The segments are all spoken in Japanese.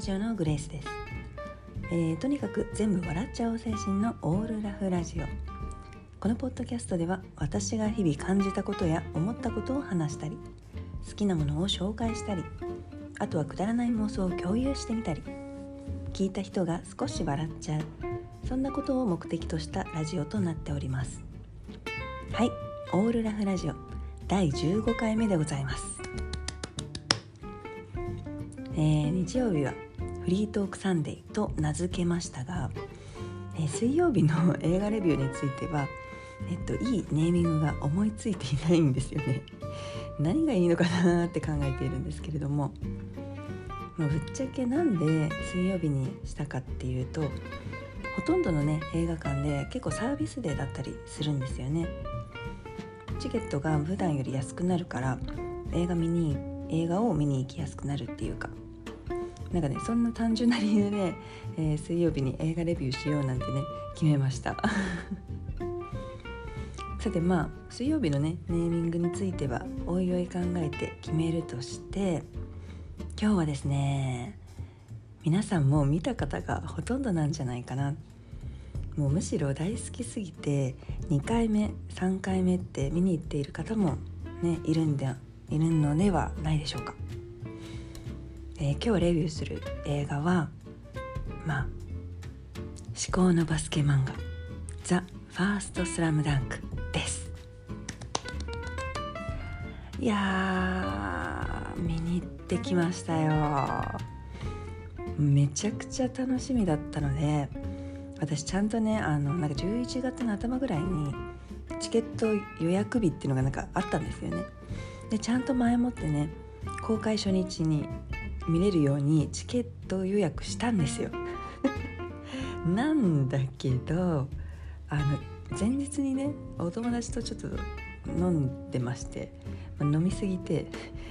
ラジオのグレイスです、えー、とにかく全部笑っちゃおう精神のオールラフラジオ。このポッドキャストでは私が日々感じたことや思ったことを話したり好きなものを紹介したりあとはくだらない妄想を共有してみたり聞いた人が少し笑っちゃうそんなことを目的としたラジオとなっております。はいオールラフラジオ第15回目でございます。えー、日曜日はフリートークサンデーと名付けましたが、え、水曜日の 映画レビューについては、えっと、いいネーミングが思いついていないんですよね。何がいいのかなって考えているんですけれども、まあ、ぶっちゃけなんで水曜日にしたかっていうとほとんどのね映画館で結構サービスデーだったりするんですよね。チケットが普段より安くなるから映画見に映画を見に行きやすくなるっていうかなんかねそんな単純な理由で、えー、水曜日に映画レビューしようなんてね決めました。さてまあ水曜日のねネーミングについてはおいおい考えて決めるとして今日はですね皆さんも見た方がほとんどなんじゃないかな。もうむしろ大好きすぎて2回目3回目って見に行っている方もねいるんでいるのではないでしょうか。えー、今日レビューする映画はまあ至高のバスケ漫画「ザ・ファーストスラムダンクです。いや見に行ってきましたよ。めちゃくちゃ楽しみだったので私ちゃんとねあのなんか11月の頭ぐらいにチケット予約日っていうのがなんかあったんですよね。でちゃんと前もってね公開初日に見れるようにチケット予約したんですよ。なんだけどあの前日にねお友達とちょっと飲んでまして、まあ、飲みすぎて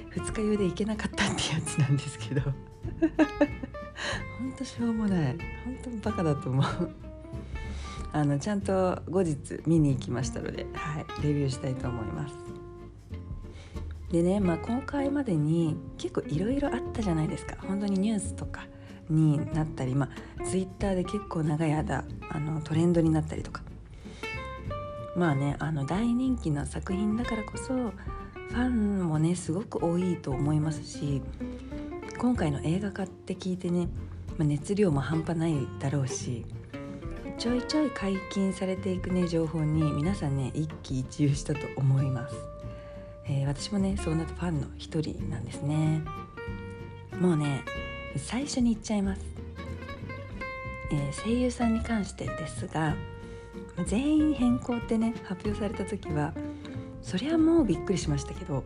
二日酔いで行けなかったってやつなんですけど。ほんとしょうもない。ほんとバカだと思う。あのちゃんと後日見に行きましたので、はい、レビューしたいと思います。でね、まあ、公開までに結構いろいろあったじゃないですか本当にニュースとかになったり、まあ、ツイッターで結構長い間あのトレンドになったりとかまあねあの大人気の作品だからこそファンもねすごく多いと思いますし今回の映画化って聞いてね、まあ、熱量も半端ないだろうしちょいちょい解禁されていくね情報に皆さんね一喜一憂したと思います。えー、私もねそうなったファンの一人なんですね。もうね最初に言っちゃいます、えー、声優さんに関してですが全員変更ってね発表された時はそりゃもうびっくりしましたけど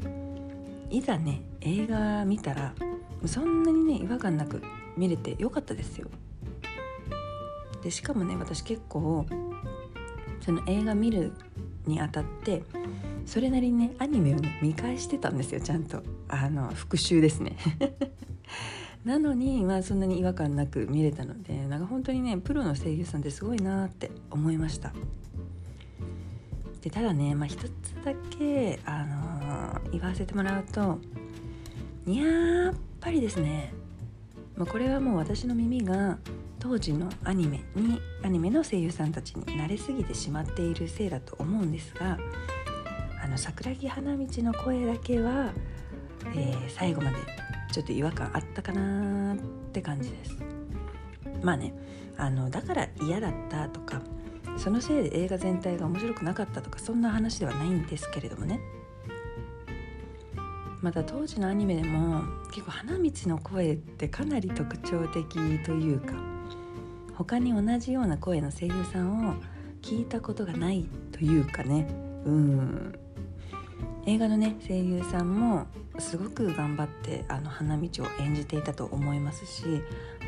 いざね映画見たらそんなにね違和感なく見れてよかったですよ。でしかもね私結構その映画見るにあたってそれなりにねアニメをね見返してたんですよちゃんと。あの復習ですね。なのにまあそんなに違和感なく見れたのでなんか本当にねプロの声優さんってすごいなって思いました。でただねまあ一つだけあのー、言わせてもらうとやっぱりですね、まあ、これはもう私の耳が当時のアニメにアニメの声優さんたちに慣れすぎてしまっているせいだと思うんですがあの桜木花道の声だけは、えー、最後までちょっと違和感あったかなって感じです。まあねあのだから嫌だったとかそのせいで映画全体が面白くなかったとかそんな話ではないんですけれどもね。また当時のアニメでも結構花道の声ってかなり特徴的というか他に同じような声の声優さんを聞いたことがないというかね。うん。映画のね声優さんもすごく頑張ってあの花道を演じていたと思いますし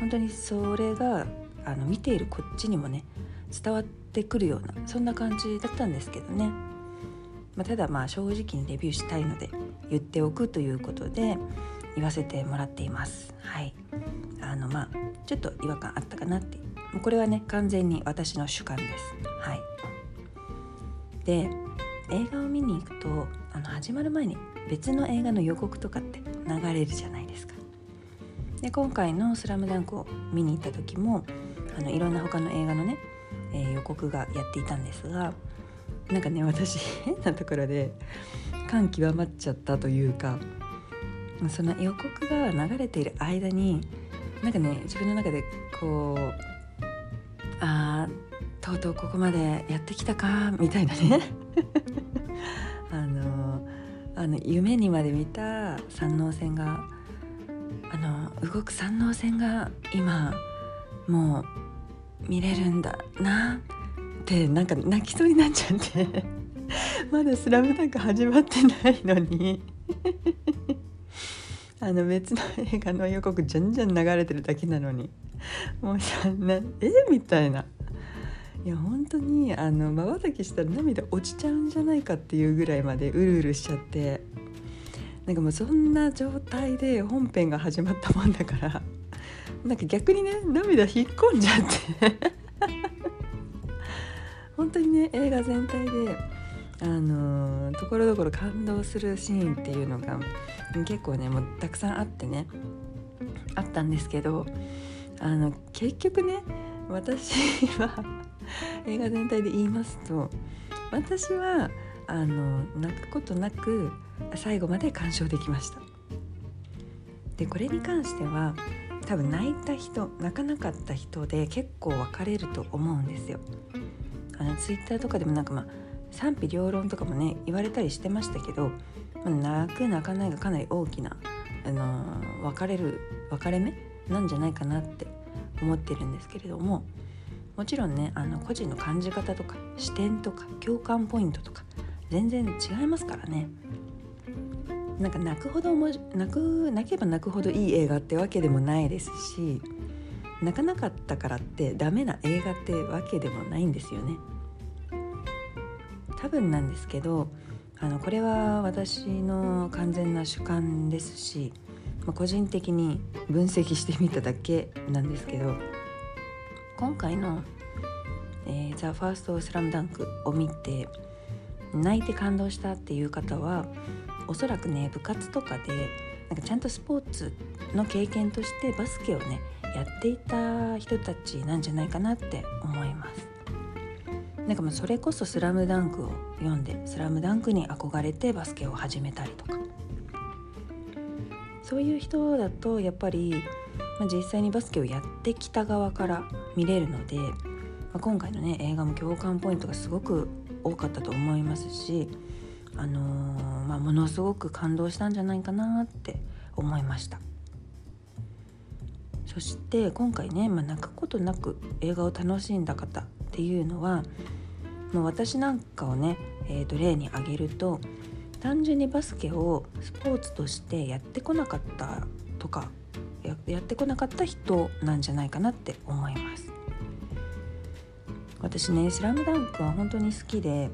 本当にそれがあの見ているこっちにもね伝わってくるようなそんな感じだったんですけどね、まあ、ただまあ正直にレビューしたいので言っておくということで言わせてもらっています。はい。あのまあちょっと違和感あったかなって。これはね完全に私の主観です。はい。で映画を見に行くと始まる前に別の映画の予告とかって流れるじゃないですか。で今回の「スラムダンクを見に行った時もあのいろんな他の映画のね、えー、予告がやっていたんですがなんかね私変なところで感極まっちゃったというかその予告が流れている間になんかね自分の中でこうあとうとうここまでやってきたかみたいなね。あの夢にまで見た山王線があの動く山王線が今もう見れるんだなってなんか泣きそうになっちゃって。まだ「スラムダンク始まってないのに。あの別の映画の予告じゃんじゃん流れてるだけなのに。もうさなえ？みたいな。いや本当にあの瞬きしたら涙落ちちゃうんじゃないかっていうぐらいまでうるうるしちゃって。なんかもうそんな状態で本編が始まったもんだから。なんか逆にね涙引っ込んじゃって。本当にね映画全体であのところどころ感動するシーンっていうのが結構ねもうたくさんあってね。あったんですけどあの結局ね私は 映画全体で言いますと私はあの泣くことなく最後まで鑑賞できました。でこれに関しては多分泣いた人泣かなかった人で結構分かれると思うんですよ。あのツイッターとかでもなんかまあ賛否両論とかもね言われたりしてましたけど、まあ、泣く泣かないがかなり大きな、あのー、分かれる分かれ目なんじゃないかなって思ってるんですけれどももちろんねあの個人の感じ方とか視点とか共感ポイントとか全然違いますからね。なんか泣くほども泣く泣けば泣くほどいい映画ってわけでもないですし泣かなかったからってダメな映画ってわけでもないんですよね。多分なんですけどあのこれは私の完全な主観ですし、まあ、個人的に分析してみただけなんですけど今回の「えー、ザ・ファースト・スラムダンクを見て泣いて感動したっていう方はおそらくね部活とかでなんかちゃんとスポーツの経験としてバスケをねやっていた人たちなんじゃないかなって思います。なんかもうそれこそ「スラムダンクを読んで「スラムダンクに憧れてバスケを始めたりとか。そういう人だとやっぱりまあ、実際にバスケをやってきた側から見れるので、まあ、今回のね映画も共感ポイントがすごく多かったと思いますし、あのー、まあ、ものすごく感動したんじゃないかなって思いました。そして今回ね、まあ、泣くことなく映画を楽しんだ方っていうのは、まあ、私なんかをね、えー、と例に挙げると単純にバスケをスポーツとしてやってこなかったとかやってこなかった人なんじゃないかなって思います。私ね「スラムダンクは本当に好きで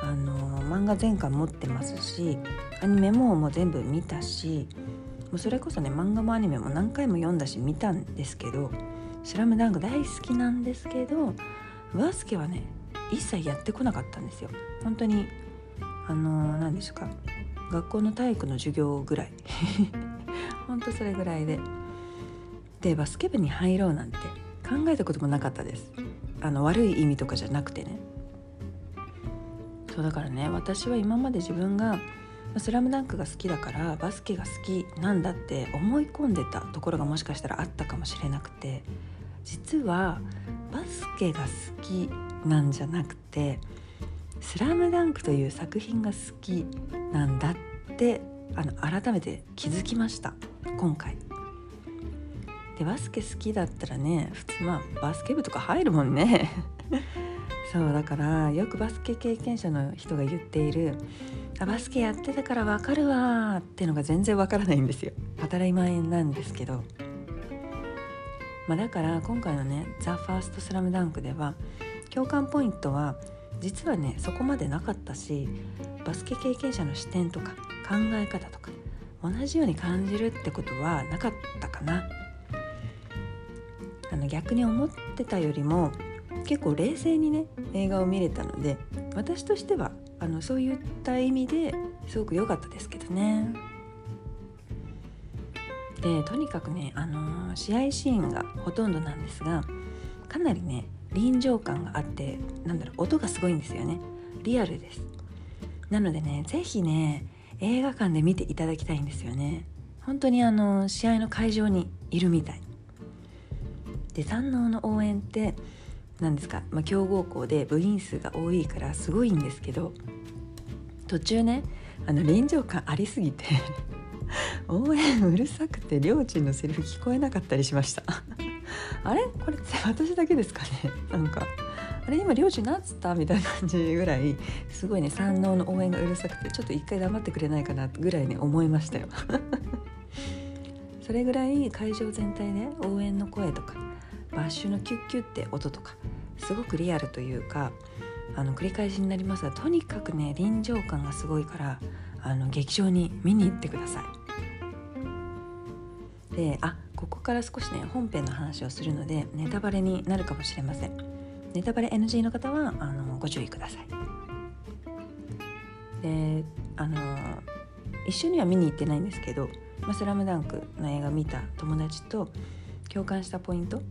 あの漫画全巻持ってますしアニメももう全部見たしもうそれこそね漫画もアニメも何回も読んだし見たんですけど「スラムダンク大好きなんですけどバスケはね一切やってこなかったんですよ。本当にあの何ですか？学校の体育の授業ぐらい。ほんとそれぐらいで。でバスケ部に入ろうなんて考えたこともなかったです。あの悪い意味とかじゃなくてね。そうだからね私は今まで自分が「スラムダンクが好きだからバスケが好きなんだって思い込んでたところがもしかしたらあったかもしれなくて実はバスケが好きなんじゃなくて「スラムダンクという作品が好きなんだってあの改めて気づきました。今回。でバスケ好きだったらね普通まあバスケ部とか入るもんね。そうだからよくバスケ経験者の人が言っているあバスケやってたから分かるわっていうのが全然分からないんですよ。当たり前なんですけど、まあ、だから今回のね「ザ・ファーストスラムダンクでは共感ポイントは実はねそこまでなかったしバスケ経験者の視点とか考え方とか同じように感じるってことはなかったかな。あの逆に思ってたよりも結構冷静にね映画を見れたので私としてはあのそういった意味ですごく良かったですけどね。でとにかくね、あのー、試合シーンがほとんどなんですがかなりね臨場感があってなんだろう音がすごいんですよね。リアルです。なのでね是非ね映画館で見ていただきたいんですよね。本当にあの試合の会場にいるみたい。で山王の応援って何ですか、まあ、強豪校で部員数が多いからすごいんですけど途中ねあの臨場感ありすぎて 応援うるさくて両親のセリフ聞こえなかったりしました。あれ？これ私だけですかね？なんかあれ今両親なんつったみたいな感じぐらいすごいね山王の応援がうるさくてちょっと一回黙ってくれないかなぐらいね思いましたよ。それぐらい会場全体で応援の声とかバッシュのキュッキュッって音とかすごくリアルというかあの繰り返しになりますがとにかくね臨場感がすごいからあの劇場に見に行ってください。であここから少しね本編の話をするのでネタバレになるかもしれません。ネタバレ NG の方はあのご注意ください。であの一緒には見に行ってないんですけど「まあ、スラムダンクの映画見た友達と共感したポイント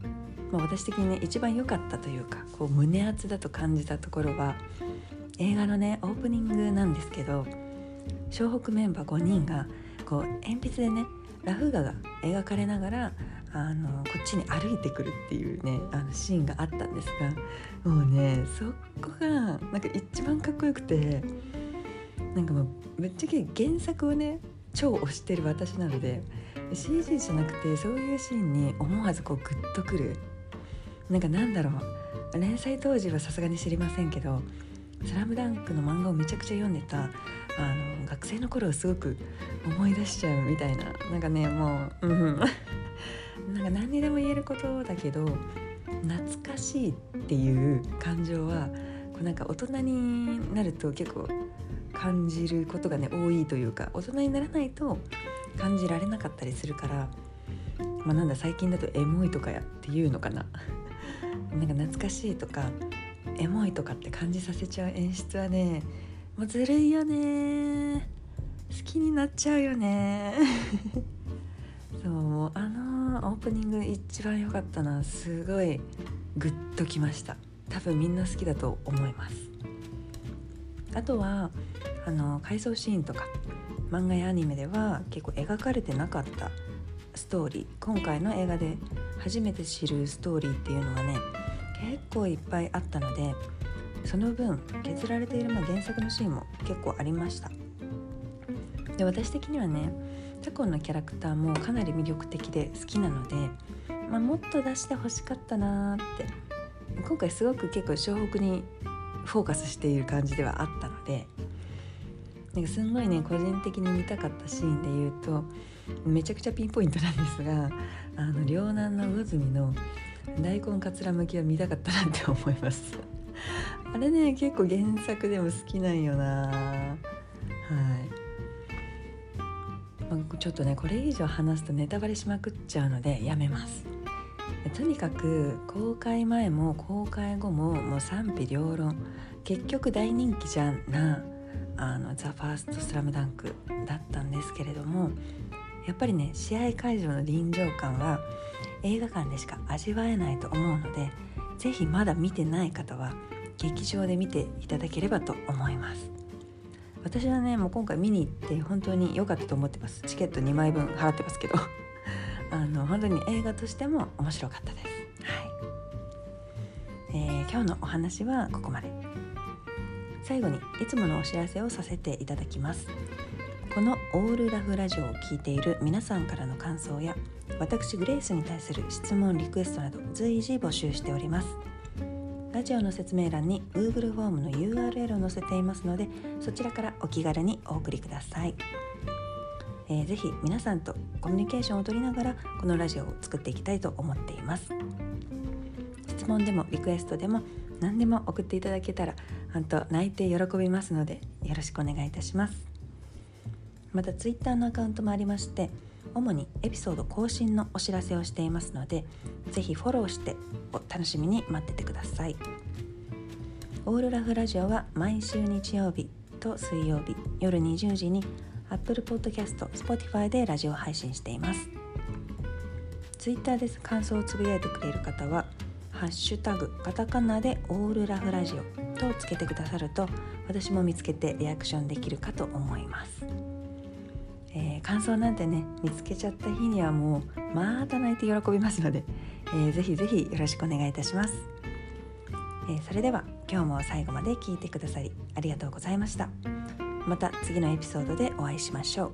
まあ、私的にね一番良かったというかこう胸熱だと感じたところは映画のねオープニングなんですけど湘北メンバー5人がこう鉛筆でねラフ画が描かれながらあのこっちに歩いてくるっていうねあのシーンがあったんですがもうねそこがなんか一番かっこよくてなんかもうぶっちゃけ原作をね超推してる私なので CG じゃなくてそういうシーンに思わずこうグッとくる。なんかなんだろう連載当時はさすがに知りませんけど「スラムダンクの漫画をめちゃくちゃ読んでたあの学生の頃をすごく思い出しちゃうみたいな。なんかねもううん なんか何にでも言えることだけど懐かしいっていう感情はこうなんか大人になると結構感じることがね多いというか大人にならないと感じられなかったりするからまあなんだ最近だとエモいとかやっていうのかな。なんか懐かしいとかエモいとかって感じさせちゃう演出はねもうずるいよね。好きになっちゃうよね。そうもあのオープニング一番良かったなすごいグッときました。多分みんな好きだと思います。あとはあの回想シーンとか漫画やアニメでは結構描かれてなかったストーリー。今回の映画で初めて知るストーリーっていうのがね結構いっぱいあったのでその分削られているま原作のシーンも結構ありました。で私的にはねタコのキャラクターもかなり魅力的で好きなので、まあ、もっと出してほしかったなーって今回すごく結構湘北にフォーカスしている感じではあったのでなんかすんごいね個人的に見たかったシーンで言うとめちゃくちゃピンポイントなんですがあの両南の魚住の大根かつらむきは見たかったなって思います。あれね結構原作でも好きなんよな。はい、まあ、ちょっとねこれ以上話すとネタバレしまくっちゃうのでやめます。とにかく公開前も公開後ももう賛否両論。結局大人気じゃんなあのザ・ファーストスラムダンクだったんですけれどもやっぱりね試合会場の臨場感は映画館でしか味わえないと思うので是非まだ見てない方は劇場で見ていただければと思います。私はねもう今回見に行って本当に良かったと思ってます。チケット2枚分払ってますけど。あの本当に映画としても面白かったです。はい、えー、今日のお話はここまで。最後にいつものお知らせをさせていただきます。このオールラフラジオを聴いている皆さんからの感想や私グレイスに対する質問リクエストなど随時募集しております。ラジオの説明欄に Google フォームの URL を載せていますのでそちらからお気軽にお送りください、えー、ぜひ皆さんとコミュニケーションをとりながらこのラジオを作っていきたいと思っています。質問でもリクエストでも何でも送っていただけたら本当泣いて喜びますのでよろしくお願いいたします。また Twitter のアカウントもありまして主にエピソード更新のお知らせをしていますのでぜひフォローしてお楽しみに待っててください。オールラフラジオは毎週日曜日と水曜日夜20時に Apple Podcast、Spotify でラジオ配信しています。Twitter です。感想をつぶやいてくれる方は「ハッシュタグカタカナでオールラフラジオ」とつけてくださると私も見つけてリアクションできるかと思います、えー、感想なんてね見つけちゃった日にはもうまた泣いて喜びますので、えー、ぜひぜひよろしくお願いいたします、えー、それでは今日も最後まで聞いてくださりありがとうございました。また次のエピソードでお会いしましょう。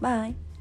バイ。